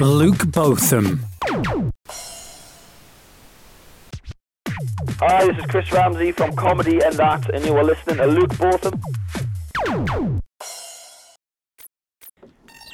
Luke Botham. Hi, this is Chris Ramsey from Comedy and That, and you are listening to Luke Botham.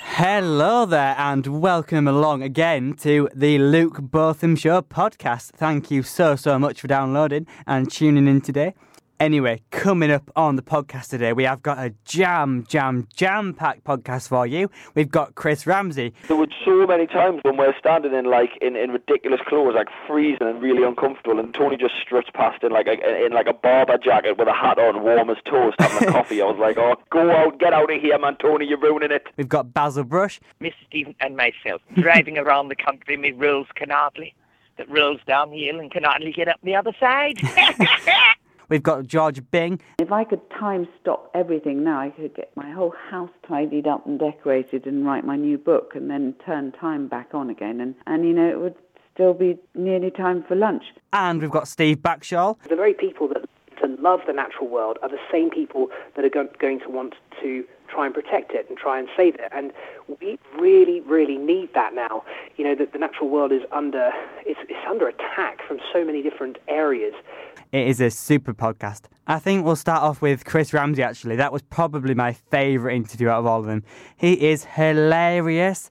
Hello there, and welcome along again to the Luke Botham Show podcast. Thank you so, so much for downloading and tuning in today. Anyway, coming up on the podcast today, we have got a jam, jam, jam packed podcast for you. We've got Chris Ramsey. There were so many times when we're standing in like in, in ridiculous clothes, like freezing and really uncomfortable, and Tony just struts past in like a, in like a Barbour jacket with a hat on, warm as toast, having a coffee. I was like, oh, go out, get out of here, man, Tony, you're ruining it. We've got Basil Brush. Mr. Stephen and myself driving around the country with Rolls Canardly that rolls down the hill and can hardly get up the other side. We've got Georgia Byng. If I could time stop everything now, I could get my whole house tidied up and decorated and write my new book and then turn time back on again. And, and you know, it would still be nearly time for lunch. And we've got Steve Backshall. The very people that to love the natural world are the same people that are go- going to want to try and protect it and try and save it. And we really, really need that now. You know, that the natural world is under it's, it's under attack from so many different areas. It is a super podcast. I think we'll start off with Chris Ramsey, actually. That was probably my favourite interview out of all of them. He is hilarious.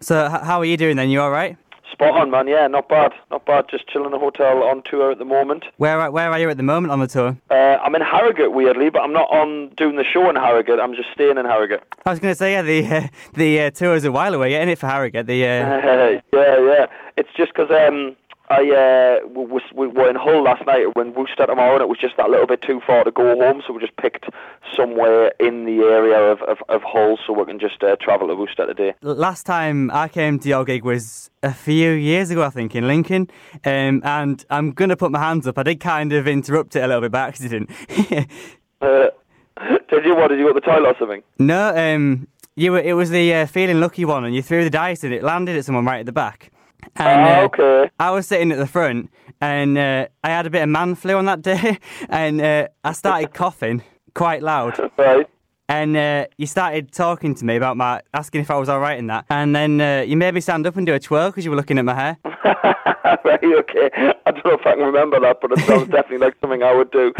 So, h- how are you doing then? You all right? Spot on, man. Yeah, not bad, not bad. Just chilling in a hotel on tour at the moment. Where, are- where are you at the moment on the tour? Uh, I'm in Harrogate, weirdly, but I'm not on doing the show in Harrogate. I'm just staying in Harrogate. I was going to say, yeah, the uh, the uh, tour is a while away, isn't it, for Harrogate? The, uh, yeah, yeah. It's just 'cause um, I uh, we, was- we were in Hull last night when Worcester tomorrow, and it was just that little bit too far to go home, so we just picked somewhere in the area of, of, of Hull so we can just uh, travel to Worcester today. last time I came to your gig was a few years ago, I think, in Lincoln. Um, and I'm going to put my hands up. I did kind of interrupt it a little bit by accident. Uh, did you what? Did you go to the toilet or something? no, um, you were, it was the uh, feeling lucky one, and you threw the dice and it landed at someone right at the back. And, Ah, uh, okay. I was sitting at the front, and uh, I had a bit of man flu on that day, and uh, I started coughing quite loud. Right. And uh, you started talking to me about my asking if I was all right in that, and then uh, you made me stand up and do a twirl because you were looking at my hair. right, okay. I don't know if I can remember that, but it sounds definitely like something I would do.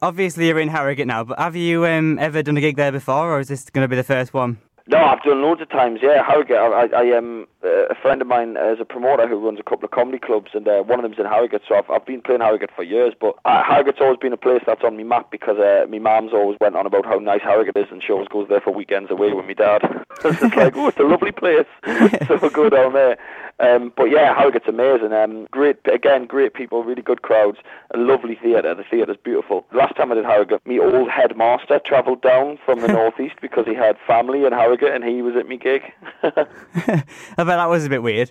Obviously, you're in Harrogate now, but have you um, ever done a gig there before, or is this going to be the first one? No, I've done loads of times. Yeah, Harrogate. I, I, I um, uh, a friend of mine is a promoter who runs a couple of comedy clubs, and uh, one of them's in Harrogate. So I've, I've been playing Harrogate for years. But uh, Harrogate's always been a place that's on my map because uh, my mum's always went on about how nice Harrogate is, and she always goes there for weekends away with my dad. it's like, oh, it's a lovely place, so we'll go down there. Um, but yeah, Harrogate's amazing. Um, great, again, great people, really good crowds, a lovely theatre. The theatre's beautiful. Last time I did Harrogate, my old headmaster travelled down from the northeast because he had family in Harrogate, and he was at me gig. I bet that was a bit weird.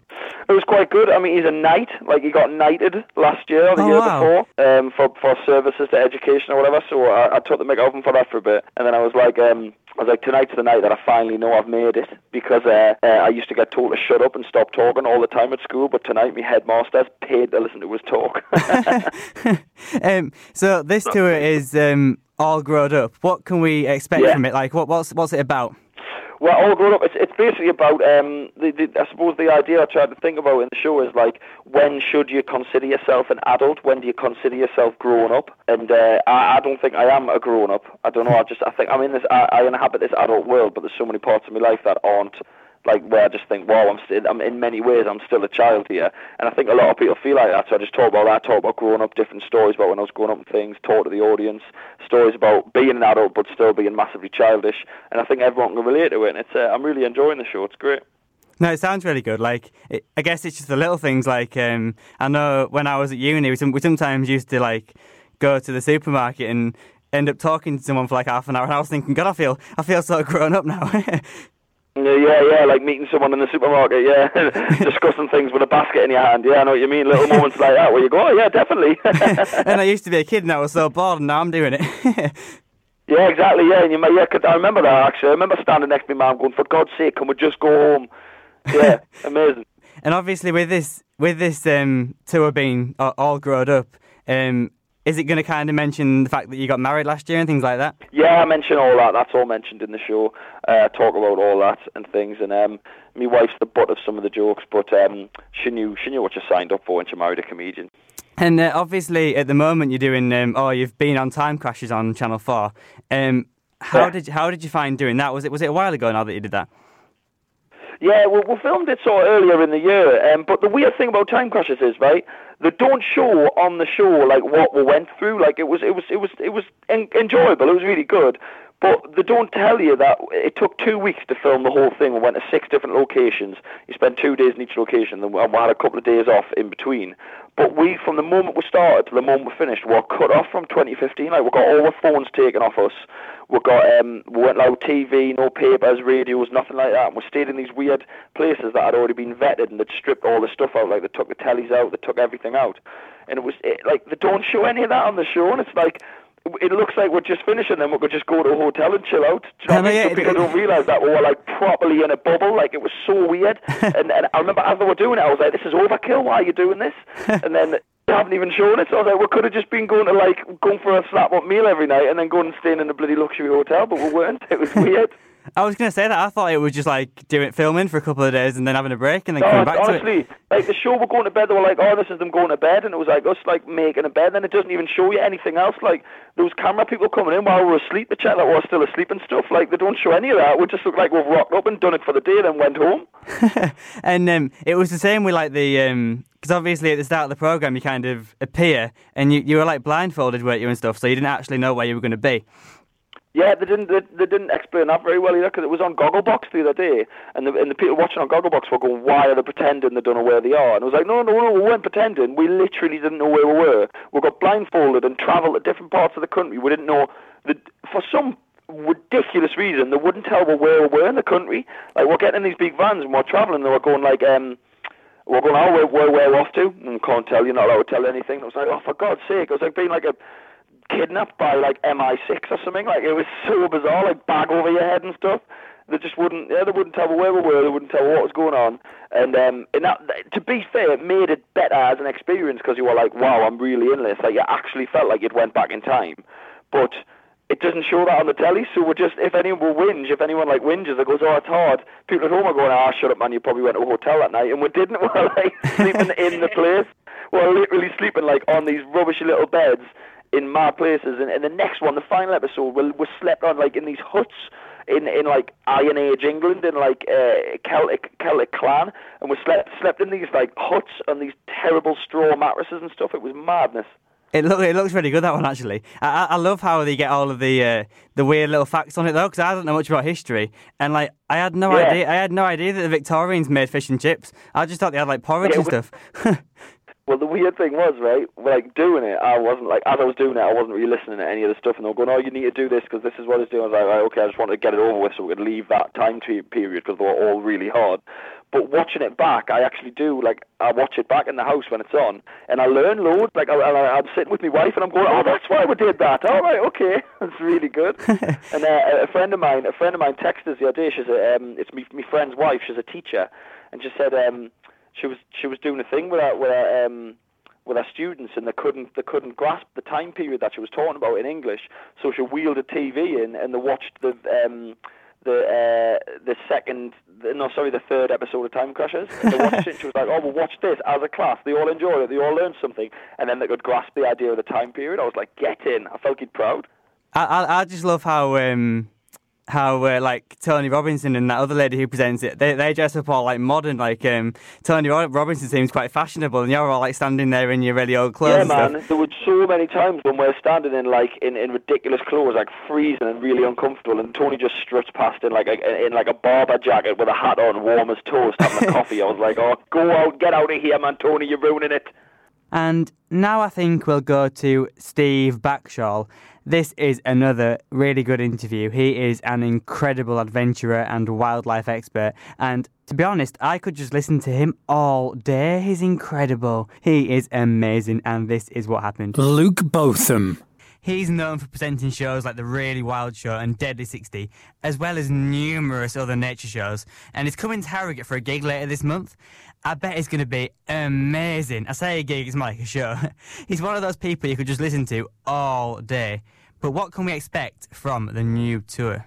It was quite good. I mean, he's a knight. Like he got knighted last year or the Oh, year wow. before um, for for services to education or whatever. So I, I took the mick out of him for that for a bit, and then I was like, um, I was like, tonight's the night that I finally know I've made it because uh, uh, I used to get told to shut up and stop talking all the time at school, but tonight my headmaster's paid to listen to his talk. um, so this tour is um, all grown up. What can we expect Yeah. from it? Like, what, what's what's it about? Well, all grown up. It's, it's basically about um, the, the, I suppose the idea I tried to think about in the show is like when should you consider yourself an adult? When do you consider yourself grown up? And uh, I, I don't think I am a grown up. I don't know. I just I think I'm in this. I, I inhabit this adult world, but there's so many parts of my life that aren't like where I just think, wow, I'm still, I'm in many ways, I'm still a child here, and I think a lot of people feel like that. So I just talk about that, talk about growing up, different stories about when I was growing up and things, talk to the audience, stories about being an adult but still being massively childish, and I think everyone can relate to it. And it's, uh, I'm really enjoying the show. It's great. No, it sounds really good. Like, it, I guess it's just the little things. Like, um, I know when I was at uni, we, some, we sometimes used to like go to the supermarket and end up talking to someone for like half an hour, and I was thinking, God, I feel I feel so grown up now. Yeah, yeah, like meeting someone in the supermarket, yeah, discussing things with a basket in your hand. Yeah, I know what you mean. Little moments like that where you go, oh, yeah, definitely. and I used to be a kid, and I was so bored, and now I'm doing it. yeah, exactly. Yeah, and you, might- yeah, 'cause I remember that actually. I remember standing next to my mum, going, "For God's sake, can we just go home?" Yeah, amazing. and obviously, with this with this um, tour being all grown up, um, is it going to kind of mention the fact that you got married last year and things like that? Yeah, I mention all that. That's all mentioned in the show. Uh, talk about all that and things. And um, my wife's the butt of some of the jokes, but um, she knew she knew what she signed up for when she married a comedian. And uh, obviously, at the moment, you're doing. Um, oh, you've been on Time Crashers on Channel Four. Um, how Yeah. did how did you find doing that? Was it was it a while ago now that you did that? Yeah, well, we filmed it sort of earlier in the year, um, but the weird thing about Time Crashers is, right, they don't show on the show like what we went through. Like it was, it was, it was, it was en- enjoyable. It was really good, but they don't tell you that it took two weeks to film the whole thing. We went to six different locations. You spent two days in each location, and we had a couple of days off in between. But we, from the moment we started to the moment we finished, were cut off from 2015. Like we got all the phones taken off us. We got um, we went like TV, no papers, radios, nothing like that. And we stayed in these weird places that had already been vetted, and they'd stripped all the stuff out. Like they took the tellies out, they took everything out, and it was it, like they don't show any of that on the show. And it's like it looks like we're just finishing, then we could just go to a hotel and chill out. Do you know I mean? Yeah, So it- people don't realise that we were like properly in a bubble. Like it was so weird. and, and I remember as they were doing it, I was like, "This is overkill. Why are you doing this?" and then they haven't even shown it. So I was like, we could have just been going to like going for a slap up meal every night and then going and staying in a bloody luxury hotel, but we weren't. It was weird. I was going to say that. I thought it was just like doing filming for a couple of days and then having a break and then No, coming back to it. honestly, like the show were going to bed, they were like, "Oh, this is them going to bed," and it was like us like making a bed. Then it doesn't even show you anything else. Like there was camera people coming in while we were asleep to check that we were still asleep and stuff. Like they don't show any of that. We just look like we've rocked up and done it for the day, then went home. and um, it was the same with like the because obviously at the start of the program you kind of appear and you, you were like blindfolded, weren't you, and stuff, so you didn't actually know where you were going to be. Yeah, they didn't. They, they didn't explain that very well either because it was on Gogglebox the other day, and the and the people watching on Gogglebox were going, "Why are they pretending they don't know where they are?" And I was like, "No, no, no, we weren't pretending. We literally didn't know where we were. We got blindfolded and travelled to different parts of the country. We didn't know that for some ridiculous reason they wouldn't tell us where we were in the country. Like we're getting in these big vans and we're travelling. They were going like, um, we're going, oh, where, where, we're off to? And can't tell. You're not allowed to tell anything. I was like, oh, for God's sake! It was like being like a kidnapped by like MI6 or something. Like it was so bizarre, like bag over your head and stuff. They just wouldn't, yeah, they wouldn't tell where we were. They wouldn't tell what was going on. And um, and that, to be fair, it made it better as an experience because you were like, wow, I'm really in this. Like you actually felt like you'd went back in time, but. It doesn't show that on the telly, so we're just if anyone will whinge, if anyone like whinges, it goes, oh, it's hard. People at home are going, ah, shut up, man, you probably went to a hotel that night, and we didn't. We're like sleeping in the place. We're literally sleeping like on these rubbishy little beds in mad places. And, and the next one, the final episode, we we slept on like in these huts in in like Iron Age England in like uh, Celtic Celtic clan, and we slept slept in these like huts on these terrible straw mattresses and stuff. It was madness. It look it looks really good that one actually. I, I love how they get all of the uh, the weird little facts on it though, because I don't know much about history, and like I had no Yeah. idea I had no idea that the Victorians made fish and chips. I just thought they had like porridge Yeah, and stuff. Well, the weird thing was, right, like doing it, I wasn't like, as I was doing it, I wasn't really listening to any of the stuff, and they were going, oh, you need to do this because this is what it's doing. I was like, okay, I just wanted to get it over with so we could leave that time period because they were all really hard. But watching it back, I actually do, like, I watch it back in the house when it's on, and I learn loads. Like, I, I, I'm sitting with my wife, and I'm going, oh, that's why we did that. All right, okay, that's really good. and uh, a friend of mine, a friend of mine texted us the other day. She's a, um, it's me, my friend's wife. She's a teacher, and she said, um, she was she was doing a thing with her, with her, um, with her students, and they couldn't they couldn't grasp the time period that she was talking about in English. So she wheeled a TV in, and they watched the um, the uh, the second no sorry the third episode of Time Crashers. They watched it. She was like, oh well, watch this as a class. They all enjoyed it. They all learned something, and then they could grasp the idea of the time period. I was like, get in. I felt it proud. I, I I just love how um how uh, like Tony Robinson and that other lady who presents it they they dress up all like modern like um Tony Ro- Robinson seems quite fashionable and you're all like standing there in your really old clothes. Yeah, man. There were so many times when we're standing in like in, in ridiculous clothes, like freezing and really uncomfortable, and Tony just struts past in like a, in like a Barbour jacket with a hat on, warm as toast, having a coffee. I was like, oh, go out, get out of here, man, Tony, you're ruining it. And now I think we'll go to Steve Backshall. This is another really good interview. He is an incredible adventurer and wildlife expert. And to be honest, I could just listen to him all day. He's incredible. He is amazing. And this is what happened. Luke Botham. He's known for presenting shows like The Really Wild Show and Deadly 60, as well as numerous other nature shows. And he's coming to Harrogate for a gig later this month. I bet it's going to be amazing. I say a gig, it's more like a show. He's one of those people you could just listen to all day. But what can we expect from the new tour?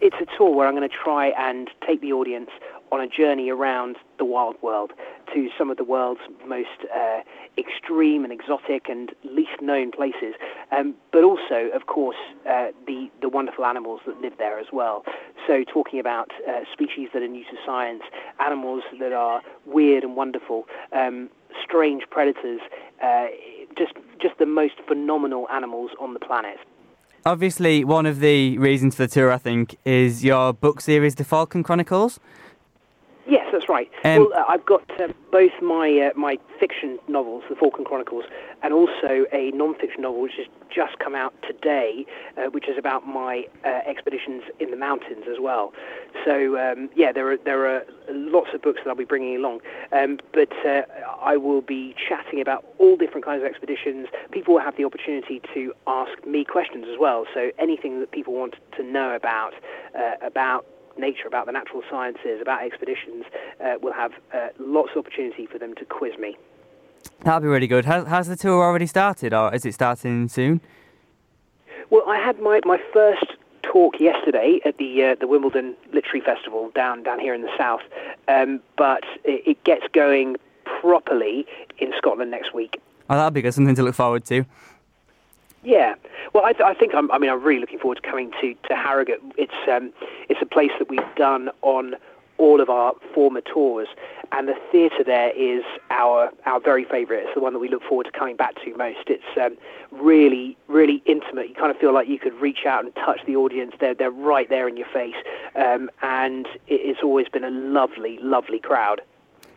it's a tour where I'm going to try and take the audience on a journey around the wild world to some of the world's most uh, extreme and exotic and least known places, um, but also, of course, uh, the, the wonderful animals that live there as well. So, talking about uh, species that are new to science, animals that are weird and wonderful, um, strange predators, uh, just, just the most phenomenal animals on the planet. Obviously, one of the reasons for the tour, I think, is your book series, The Falcon Chronicles. Yes, that's right. Um, well, uh, I've got uh, both my uh, my fiction novels, The Falcon Chronicles, and also a non-fiction novel which has just come out today, uh, which is about my uh, expeditions in the mountains as well. So um, yeah, there are there are lots of books that I'll be bringing along, um, but uh, I will be chatting about all different kinds of expeditions. People will have the opportunity to ask me questions as well. So anything that people want to know about about nature, about the natural sciences, about expeditions, uh, will have uh, lots of opportunity for them to quiz me. That'll be really good. Has, has the tour already started, or is it starting soon? Well, I had my, my first talk yesterday at the uh, the Wimbledon Literary Festival down down here in the south, um, but it, it gets going properly in Scotland next week. Oh, that'll be good. Something to look forward to. Yeah, well, I, I think I'm, I mean I'm really looking forward to coming to, to Harrogate. It's um, it's a place that we've done on all of our former tours, and the theatre there is our our very favourite. It's the one that we look forward to coming back to most. It's um, really really intimate. You kind of feel like you could reach out and touch the audience. They're they're right there in your face, um, and it, it's always been a lovely lovely crowd.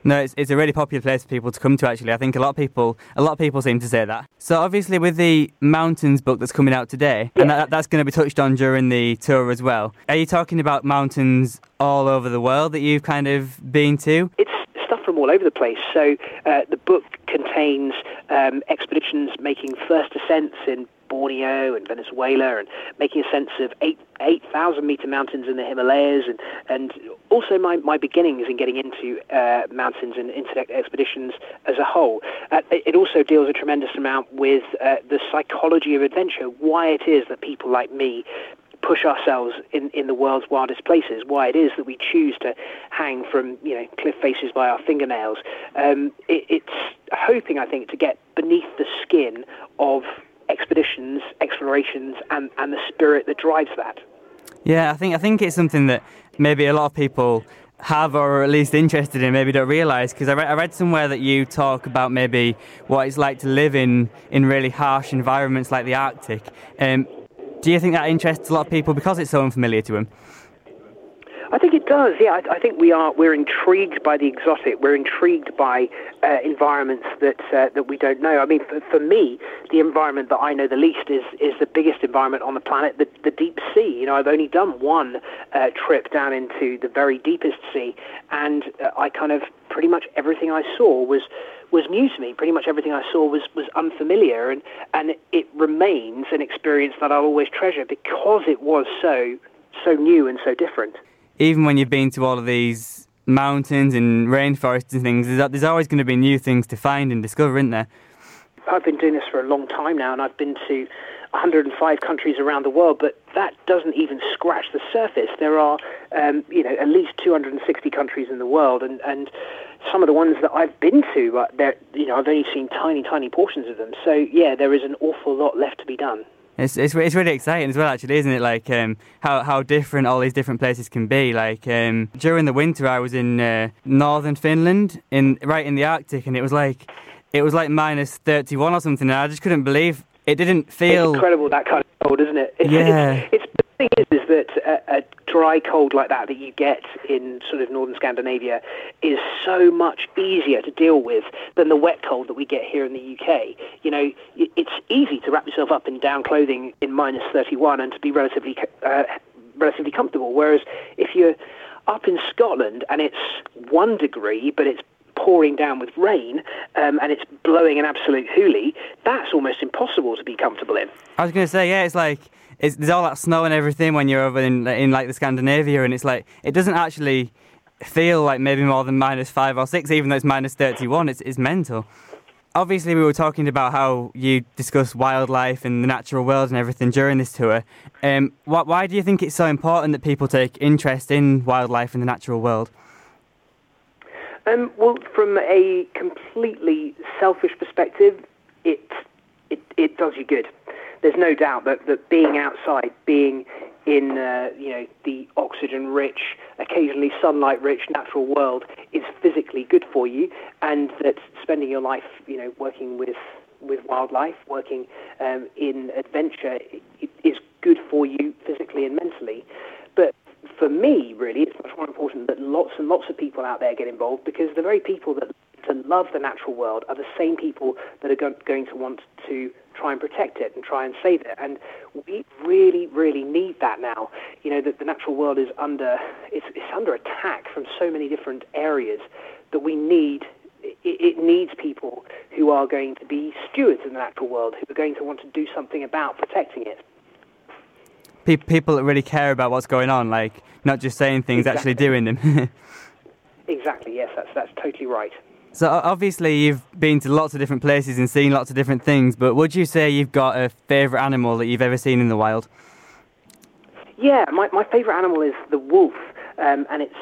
No, it's, it's a really popular place for people to come to. Actually, I think a lot of people a lot of people seem to say that. So obviously, with the mountains book that's coming out today, Yeah. and that, that's going to be touched on during the tour as well. Are you talking about mountains all over the world that you've kind of been to? It's stuff from all over the place. So uh, the book contains um, expeditions making first ascents in Borneo and Venezuela, and making a sense of eight eight thousand meter mountains in the Himalayas, and and also my, my beginnings in getting into uh, mountains and into expeditions as a whole. Uh, it it also deals a tremendous amount with uh, the psychology of adventure, why it is that people like me push ourselves in, in the world's wildest places, why it is that we choose to hang from you know cliff faces by our fingernails. Um, it, it's hoping, I think, to get beneath the skin of expeditions, explorations, and, and the spirit that drives that. Yeah, I think I think it's something that maybe a lot of people have or at least interested in maybe don't realise because I, re- I read somewhere that you talk about maybe what it's like to live in in really harsh environments like the Arctic. Um, do you think that interests a lot of people because it's so unfamiliar to them? I think it does. Yeah, I, I think we are. We're intrigued by the exotic. We're intrigued by uh, environments that uh, that we don't know. I mean, for, for me, the environment that I know the least is is the biggest environment on the planet, the, the deep sea. You know, I've only done one uh, trip down into the very deepest sea, and uh, I kind of pretty much everything I saw was was new to me. Pretty much everything I saw was, was unfamiliar, and, and it remains an experience that I'll always treasure because it was so so new and so different. Even when you've been to all of these mountains and rainforests and things, there's, there's always going to be new things to find and discover, isn't there? I've been doing this for a long time now, and I've been to 105 countries around the world, but that doesn't even scratch the surface. There are, um, you know, at least 260 countries in the world, and, and some of the ones that I've been to, uh, you know, I've only seen tiny, tiny portions of them. So yeah, there is an awful lot left to be done. It's, it's it's really exciting as well, actually, isn't it? Like um, how how different all these different places can be. Like um, during the winter, I was in uh, northern Finland, in right in the Arctic, and it was like it was like minus thirty one or something. And I just couldn't believe it didn't feel. It's incredible that kind of cold, isn't it? It's, Yeah. It's, it's thing is, is that a, a dry cold like that that you get in sort of northern Scandinavia is so much easier to deal with than the wet cold that we get here in the UK. You know, it's easy to wrap yourself up in down clothing in minus 31 and to be relatively uh, relatively comfortable. Whereas if you're up in Scotland and it's one degree, but it's pouring down with rain um, and it's blowing an absolute hoolie, that's almost impossible to be comfortable in. I was going to say, yeah, it's like it's, there's all that snow and everything when you're over in in like the Scandinavia, and it's like it doesn't actually feel like maybe more than minus five or six, even though it's minus thirty one. It's it's mental. obviously, we were talking about how you discuss wildlife and the natural world and everything during this tour. Um, wh- why do you think it's so important that people take interest in wildlife and the natural world? Um, well, from a completely selfish perspective, it, it it does you good. There's no doubt that, that being outside, being in uh, you know the oxygen-rich, occasionally sunlight-rich natural world is physically good for you, and that spending your life you know working with with wildlife, working um, in adventure is good for you physically and mentally. But for me, really, it's much more important that lots and lots of people out there get involved because the very people that to love the natural world are the same people that are go- going to want to try and protect it and try and save it. And we really, really need that now. You know, that the natural world is under it's, it's under attack from so many different areas that we need. It, needs people who are going to be stewards of the natural world, who are going to want to do something about protecting it. Pe- people that really care about what's going on, like not just saying things, Exactly. actually doing them. Exactly. Yes, that's that's totally right. So obviously, you've been to lots of different places and seen lots of different things. But would you say you've got a favourite animal that you've ever seen in the wild? Yeah, my, my favourite animal is the wolf, um, and it's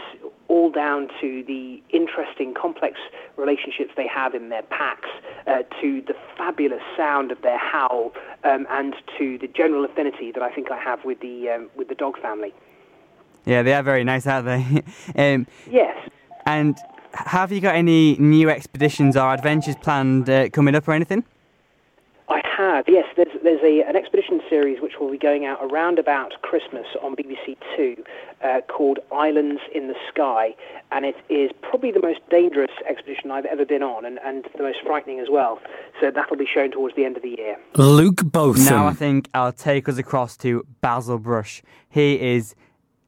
all down to the interesting, complex relationships they have in their packs, uh, to the fabulous sound of their howl, um, and to the general affinity that I think I have with the um, with the dog family. Yeah, they are very nice, aren't they? um, Yes. and have you got any new expeditions or adventures planned uh, coming up or anything? I have, yes. There's, there's a, an expedition series which will be going out around about Christmas on BBC Two uh, called Islands in the Sky, and it is probably the most dangerous expedition I've ever been on and, and the most frightening as well. So that'll be shown towards the end of the year. Luke Botham. Now I think I'll take us across to Basil Brush. He is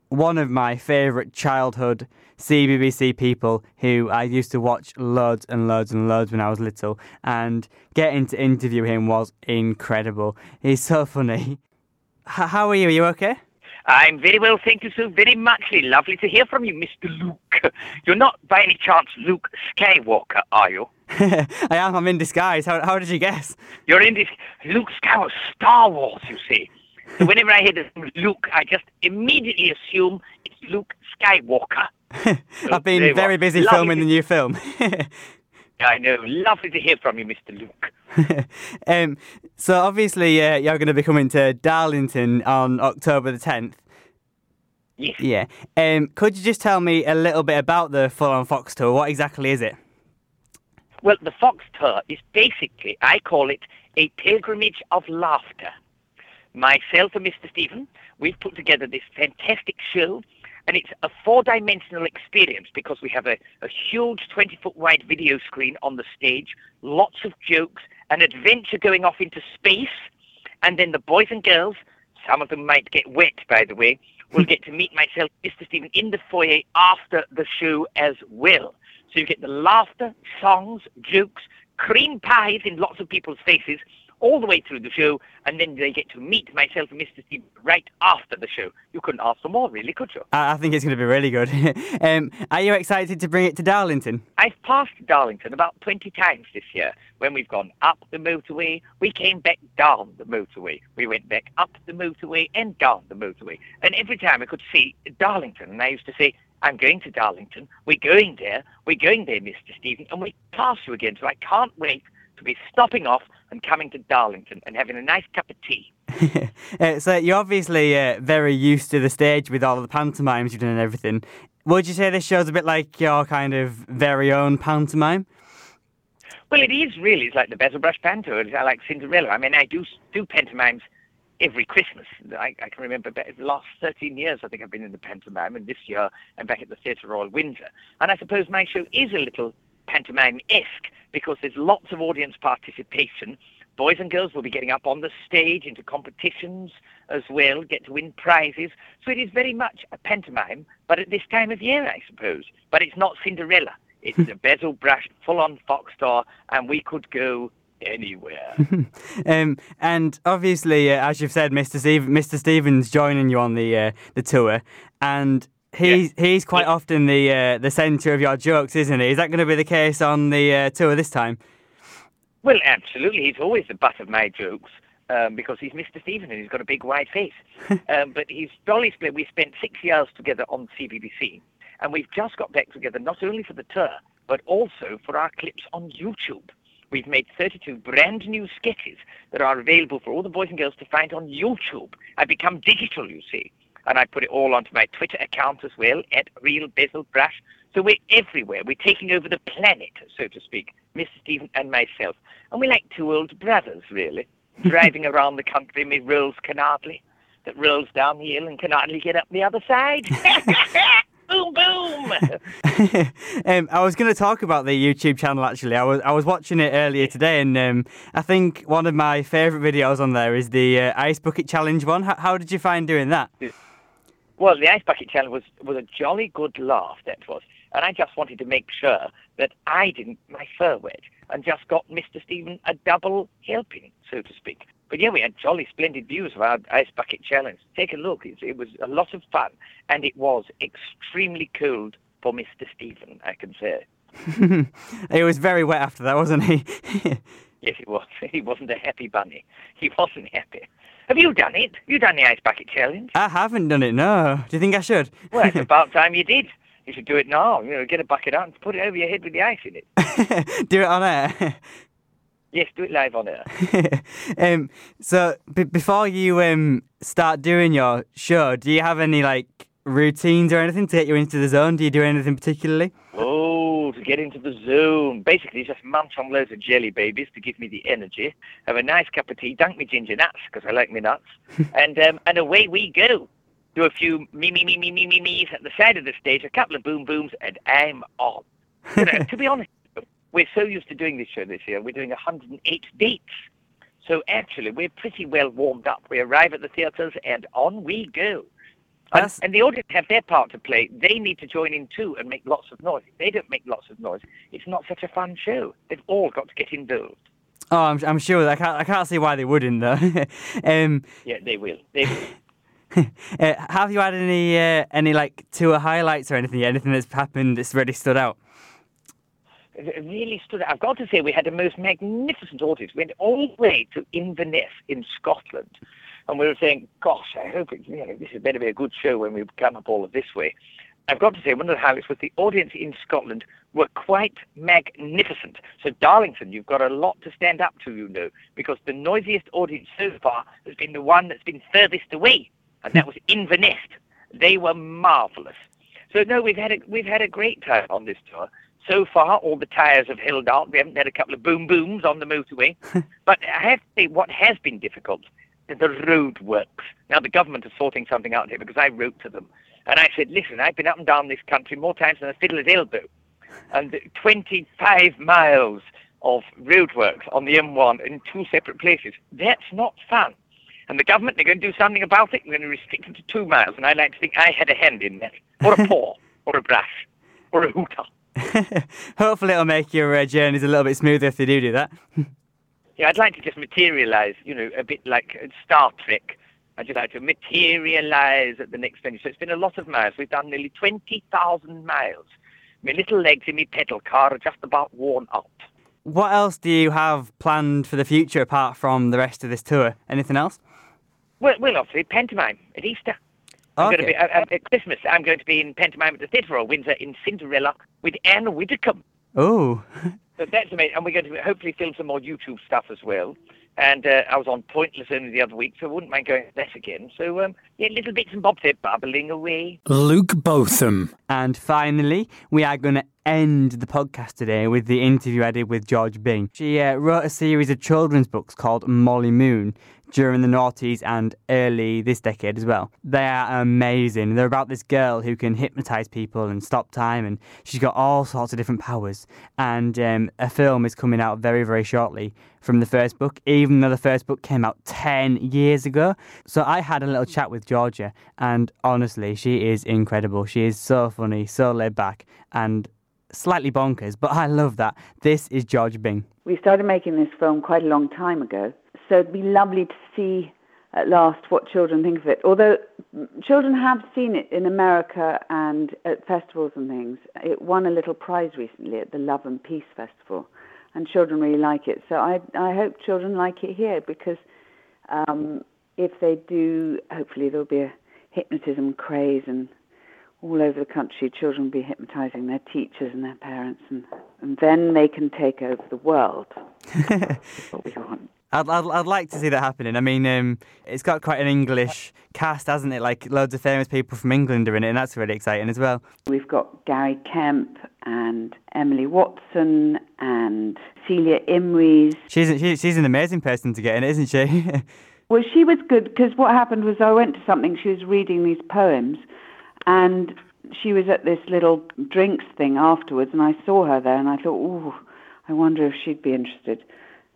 one of my favourite childhood CBBC people who I used to watch loads and loads and loads when I was little, and getting to interview him was incredible. He's so funny. H- how are you? Are you okay? I'm very well, thank you so very much. Lovely to hear from you, Mr. Luke. You're not by any chance Luke Skywalker, are you? I am. I'm in disguise. How, how did you guess? You're in this Luke Skywalker, Star Wars, you see. So whenever I hear the name Luke, I just immediately assume it's Luke Skywalker. I've been there very busy Lovely filming the new film. I know. Lovely to hear from you, Mr. Luke. um, so obviously uh, you're going to be coming to Darlington on October the 10th. Yes. Yeah. Um, could you just tell me a little bit about the Full On Fox tour? What exactly is it? Well, the Fox Tour is basically, I call it a pilgrimage of laughter. Myself and Mr. Stephen, we've put together this fantastic show, and it's a four-dimensional experience because we have a, a huge 20-foot wide video screen on the stage, lots of jokes, an adventure going off into space, and then the boys and girls, some of them might get wet, by the way, will get to meet myself, Mr. Stephen, in the foyer after the show as well. So you get the laughter, songs, jokes, cream pies in lots of people's faces all the way through the show, and then they get to meet myself and Mr. Steve right after the show. You couldn't ask for more, really, could you? I, I think it's going to be really good. um, are you excited to bring it to Darlington? I've passed Darlington about 20 times this year when we've gone up the motorway. We came back down the motorway. We went back up the motorway and down the motorway. And every time I could see Darlington, and I used to say, I'm going to Darlington. We're going there. We're going there, Mr. Stephen, and we pass you again. So I can't wait to be stopping off and coming to Darlington and having a nice cup of tea. uh, so you're obviously uh, very used to the stage with all of the pantomimes you've done and everything. Would you say this show's a bit like your kind of very own pantomime? Well, it is really. It's like the Basil Brush Panto. It's like Cinderella. I mean, I do do pantomimes every Christmas. I, I can remember back, the last 13 years, I think I've been in the pantomime, and this year I'm back at the Theatre Royal Windsor. And I suppose my show is a little pantomime-esque because there's lots of audience participation. Boys and girls will be getting up on the stage into competitions as well, get to win prizes. So it is very much a pantomime, but at this time of year, I suppose. But it's not Cinderella. It's a Basil Brush full-on fox star, and we could go anywhere. Um, and obviously, uh, as you've said, Mr. Steve, Mr. Stephen's joining you on the uh, the tour, and he's he's quite often the uh, the centre of your jokes, isn't he? Is that going to be the case on the uh, tour this time? Well, absolutely. He's always the butt of my jokes um, because he's Mr. Stephen and he's got a big wide face. um, but he's jolly split. We spent six years together on CBBC, and we've just got back together not only for the tour, but also for our clips on YouTube. We've made 32 brand new sketches that are available for all the boys and girls to find on YouTube. I become digital, you see. And I put it all onto my Twitter account as well, at Real Brush. So we're everywhere. We're taking over the planet, so to speak, Mr. Stephen and myself. And we're like two old brothers, really, driving around the country with Rolls Canardly that rolls down the hill and can hardly get up the other side. boom, boom. um, I was going to talk about the YouTube channel. Actually, I was I was watching it earlier today, and um, I think one of my favourite videos on there is the uh, ice bucket challenge one. How, how did you find doing that? Well, the ice bucket challenge was was a jolly good laugh. That was, and I just wanted to make sure that I didn't my fur wet, and just got Mr. Stephen a double helping, so to speak. But yeah, we had jolly splendid views of our ice bucket challenge. Take a look. It, it was a lot of fun, and it was extremely cold for Mr. Stephen, I can say. he was very wet after that, wasn't he? yes, he was. He wasn't a happy bunny. He wasn't happy. Have you done it? Have you done the ice bucket challenge? I haven't done it, no. Do you think I should? well, it's about time you did. You should do it now. You know, get a bucket out and put it over your head with the ice in it. do it on air. Yes, do it live on air. um, so b- before you um, start doing your show, do you have any like routines or anything to get you into the zone? Do you do anything particularly? Oh, to get into the zone. Basically, just munch on loads of jelly babies to give me the energy. Have a nice cup of tea, dunk me ginger nuts because I like me nuts, and um, and away we go. Do a few me me me me me me me's at the side of the stage, a couple of boom booms, and I'm on. You know, to be honest, we're so used to doing this show this year. We're doing 108 dates. So actually, we're pretty well warmed up. We arrive at the theatres and on we go. And, and, the audience have their part to play. They need to join in too and make lots of noise. If they don't make lots of noise, it's not such a fun show. They've all got to get involved. Oh, I'm, I'm sure. I can't, I can't see why they wouldn't, though. um, yeah, they will. They will. uh, have you had any uh, any like tour highlights or anything? Anything that's happened that's really stood out? it really stood out. I've got to say, we had a most magnificent audience. We went all the way to Inverness in Scotland. And we were saying, gosh, I hope it, you know, this is better be a good show when we come up all of this way. I've got to say, one of the highlights was the audience in Scotland were quite magnificent. So, Darlington, you've got a lot to stand up to, you know, because the noisiest audience so far has been the one that's been furthest away, and that was Inverness. They were marvellous. So, no, we've had a, we've had a great time on this tour. So far, all the tyres have held out. We haven't had a couple of boom booms on the motorway. but I have to say, what has been difficult the road works. Now, the government is sorting something out here because I wrote to them. And I said, listen, I've been up and down this country more times than a fiddler's elbow. And 25 miles of roadworks on the M1 in two separate places. That's not fun. And the government, they're going to do something about it. They're going to restrict it to two miles. And I like to think I had a hand in that. Or a paw. or a brush. Or a hooter. Hopefully, it'll make your uh, journeys a little bit smoother if they do do that. yeah, I'd like to just materialize, you know, a bit like Star Trek. I'd just like to materialize at the next venue. So it's been a lot of miles. We've done nearly 20,000 miles. My little legs in my pedal car are just about worn out. What else do you have planned for the future apart from the rest of this tour? Anything else? Well, well obviously, pantomime at Easter. I'm okay. going to be uh, at Christmas. I'm going to be in pantomime at the Theatre Royal Windsor in Cinderella with Ann Widdecombe. Oh. so that's amazing, and we're going to hopefully film some more YouTube stuff as well. And uh, I was on Pointless only the other week, so I wouldn't mind going to that again. So, um, yeah, little bits and bobs there bubbling away. Luke Botham. And finally, we are going to end the podcast today with the interview I did with Georgia Byng. She uh, wrote a series of children's books called Molly Moon, during the noughties and early this decade as well. They are amazing. They're about this girl who can hypnotize people and stop time, and she's got all sorts of different powers. And um, a film is coming out very, very shortly from the first book, even though the first book came out 10 years ago. So I had a little chat with Georgia, and honestly, she is incredible. She is so funny, so laid back, and slightly bonkers, but I love that. This is Georgia Byng. We started making this film quite a long time ago so it'd be lovely to see at last what children think of it. Although children have seen it in America and at festivals and things. It won a little prize recently at the Love and Peace Festival. and children really like it. So I I hope children like it here because um, if they do, hopefully there'll be a hypnotism craze and all over the country, children will be hypnotizing their teachers and their parents, and, and then they can take over the world. That's what we want. I'd, I'd, I'd like to see that happening. I mean, um, it's got quite an English cast, hasn't it? Like loads of famous people from England are in it, and that's really exciting as well. We've got Gary Kemp and Emily Watson and Celia Imrie's. She's she, she's an amazing person to get in, isn't she? well, she was good because what happened was I went to something. She was reading these poems, and she was at this little drinks thing afterwards, and I saw her there, and I thought, oh, I wonder if she'd be interested.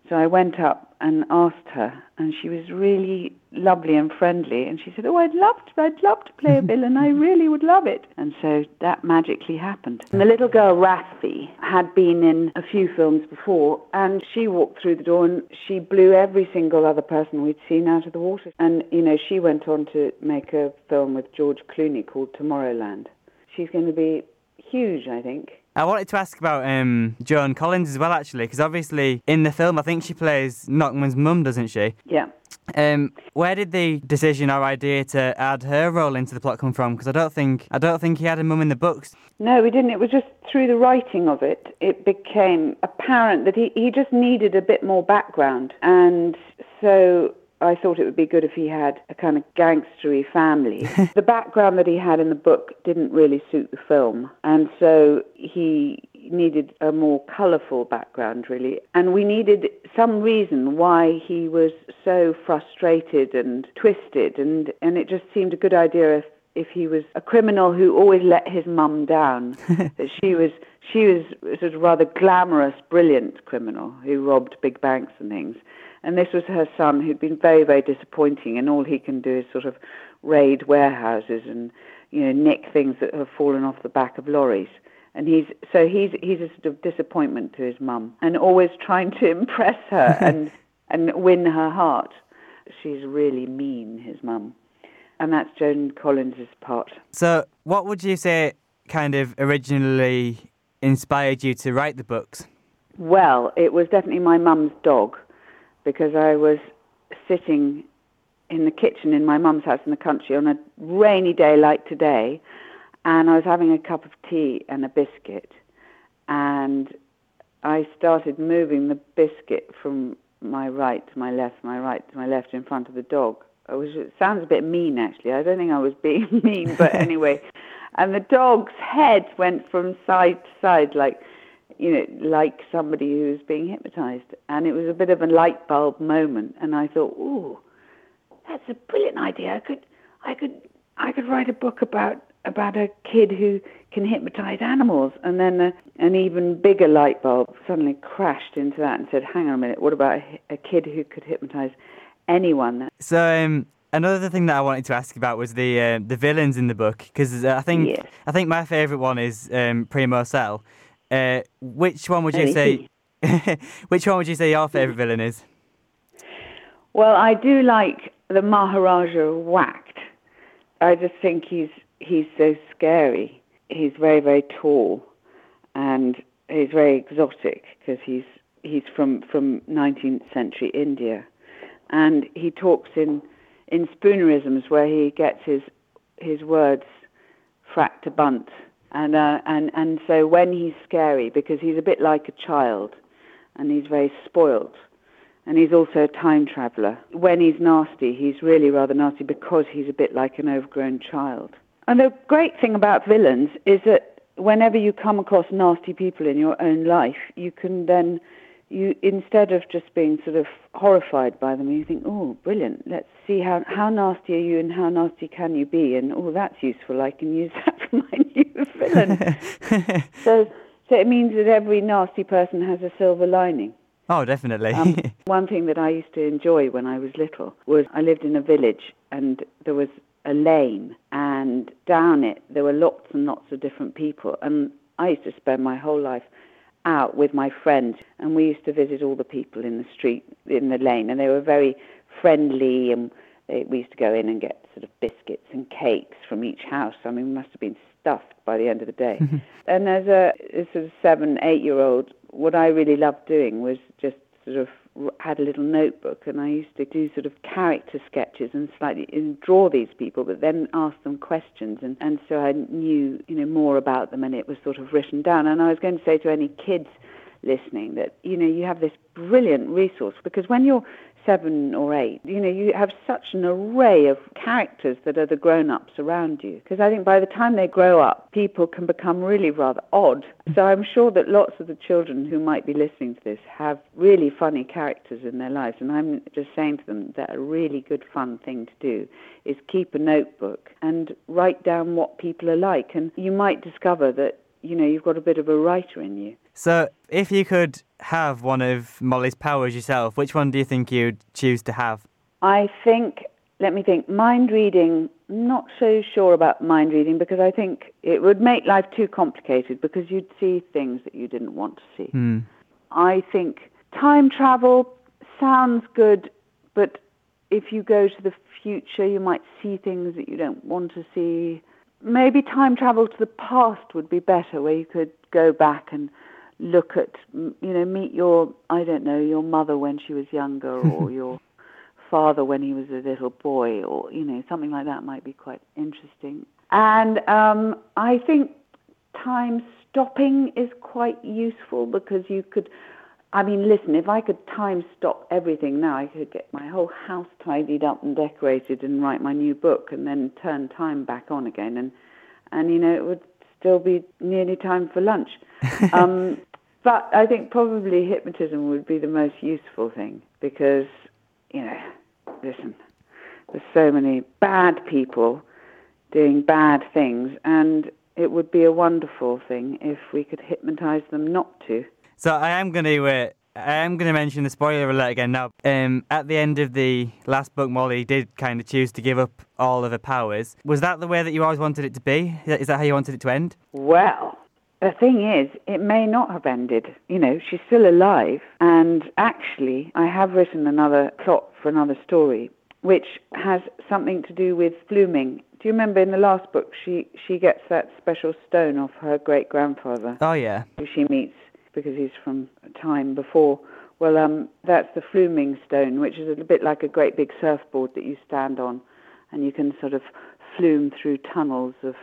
So I went up and asked her, and she was really lovely and friendly. And she said, "Oh, I'd love to, I'd love to play a villain. I really would love it." And so that magically happened. And the little girl Raffey had been in a few films before, and she walked through the door and she blew every single other person we'd seen out of the water. And you know, she went on to make a film with George Clooney called Tomorrowland. She's going to be huge, I think. I wanted to ask about um, Joan Collins as well, actually, because obviously in the film, I think she plays Nockman's mum, doesn't she? Yeah. Um, where did the decision or idea to add her role into the plot come from? Because I don't think I don't think he had a mum in the books. No, we didn't. It was just through the writing of it, it became apparent that he, he just needed a bit more background, and so I thought it would be good if he had a kind of gangstery family. the background that he had in the book didn't really suit the film, and so he needed a more colourful background, really. And we needed some reason why he was so frustrated and twisted, and, and it just seemed a good idea if if he was a criminal who always let his mum down, that she was she was sort of rather glamorous, brilliant criminal who robbed big banks and things. And this was her son who'd been very, very disappointing, and all he can do is sort of raid warehouses and you know nick things that have fallen off the back of lorries. And he's so he's he's a sort of disappointment to his mum, and always trying to impress her and and win her heart. She's really mean, his mum, and that's Joan Collins's part. So, what would you say kind of originally inspired you to write the books? Well, it was definitely my mum's dog because I was sitting in the kitchen in my mum's house in the country on a rainy day like today, and I was having a cup of tea and a biscuit, and I started moving the biscuit from my right to my left, my right to my left in front of the dog. It, was, it sounds a bit mean, actually. I don't think I was being mean, but anyway. And the dog's head went from side to side like you know, like somebody who's being hypnotized. And it was a bit of a light bulb moment. And I thought, ooh, that's a brilliant idea. I could, I could, I could write a book about about a kid who can hypnotize animals. And then a, an even bigger light bulb suddenly crashed into that and said, hang on a minute, what about a, a kid who could hypnotize anyone? So, um, another thing that I wanted to ask about was the uh, the villains in the book because uh, I think yes. I think my favourite one is um, Primo Cell. Uh, which one would you say? which one would you say your favourite villain is? Well, I do like the Maharaja Whacked. I just think he's he's so scary. He's very very tall, and he's very exotic because he's he's from from 19th century India, and he talks in in spoonerisms where he gets his his words frack to bunt and uh, and and so when he's scary because he's a bit like a child, and he's very spoilt, and he's also a time traveller. When he's nasty, he's really rather nasty because he's a bit like an overgrown child. And the great thing about villains is that whenever you come across nasty people in your own life, you can then you instead of just being sort of horrified by them, you think, oh, brilliant. Let's see how how nasty are you and how nasty can you be, and oh, that's useful. I can use that for my new villain. so, so it means that every nasty person has a silver lining. Oh, definitely. um, one thing that I used to enjoy when I was little was I lived in a village, and there was a lane, and down it there were lots and lots of different people, and I used to spend my whole life out with my friends, and we used to visit all the people in the street, in the lane, and they were very friendly, and they, we used to go in and get sort of biscuits and cakes from each house. I mean, we must have been stuffed by the end of the day. and there's a, a sort of seven, eight-year-old what I really loved doing was just sort of had a little notebook and I used to do sort of character sketches and slightly and draw these people, but then ask them questions, and, and so I knew you know more about them, and it was sort of written down. And I was going to say to any kids listening that you know you have this brilliant resource because when you're seven or eight, you know, you have such an array of characters that are the grown ups around you. Because I think by the time they grow up, people can become really rather odd. So I'm sure that lots of the children who might be listening to this have really funny characters in their lives. And I'm just saying to them that a really good fun thing to do is keep a notebook and write down what people are like. And you might discover that, you know, you've got a bit of a writer in you. So, if you could have one of Molly's powers yourself, which one do you think you'd choose to have? I think, let me think, mind reading, not so sure about mind reading because I think it would make life too complicated because you'd see things that you didn't want to see. Hmm. I think time travel sounds good, but if you go to the future, you might see things that you don't want to see. Maybe time travel to the past would be better, where you could go back and look at, you know, meet your, I don't know, your mother when she was younger or your father when he was a little boy or, you know, something like that might be quite interesting. And um, I think time stopping is quite useful because you could, I mean, listen, if I could time stop everything now, I could get my whole house tidied up and decorated and write my new book and then turn time back on again. And, and you know, it would still be nearly time for lunch. Um, but I think probably hypnotism would be the most useful thing because, you know, listen, there's so many bad people doing bad things, and it would be a wonderful thing if we could hypnotize them not to. So I am going to. Uh, I am going to mention the spoiler alert again now. Um, at the end of the last book, Molly did kind of choose to give up all of her powers. Was that the way that you always wanted it to be? Is that how you wanted it to end? Well, the thing is, it may not have ended. You know, she's still alive. And actually, I have written another plot for another story, which has something to do with fluming. Do you remember in the last book, she, she gets that special stone off her great grandfather? Oh, yeah. Who she meets because he's from a time before. Well, um, that's the fluming stone, which is a bit like a great big surfboard that you stand on, and you can sort of flume through tunnels of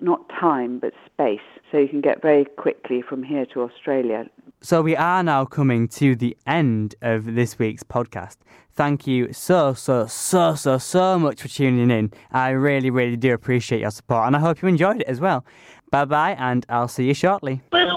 not time but space, so you can get very quickly from here to Australia. So we are now coming to the end of this week's podcast. Thank you so, so, so, so, so much for tuning in. I really, really do appreciate your support, and I hope you enjoyed it as well. Bye bye, and I'll see you shortly. Well,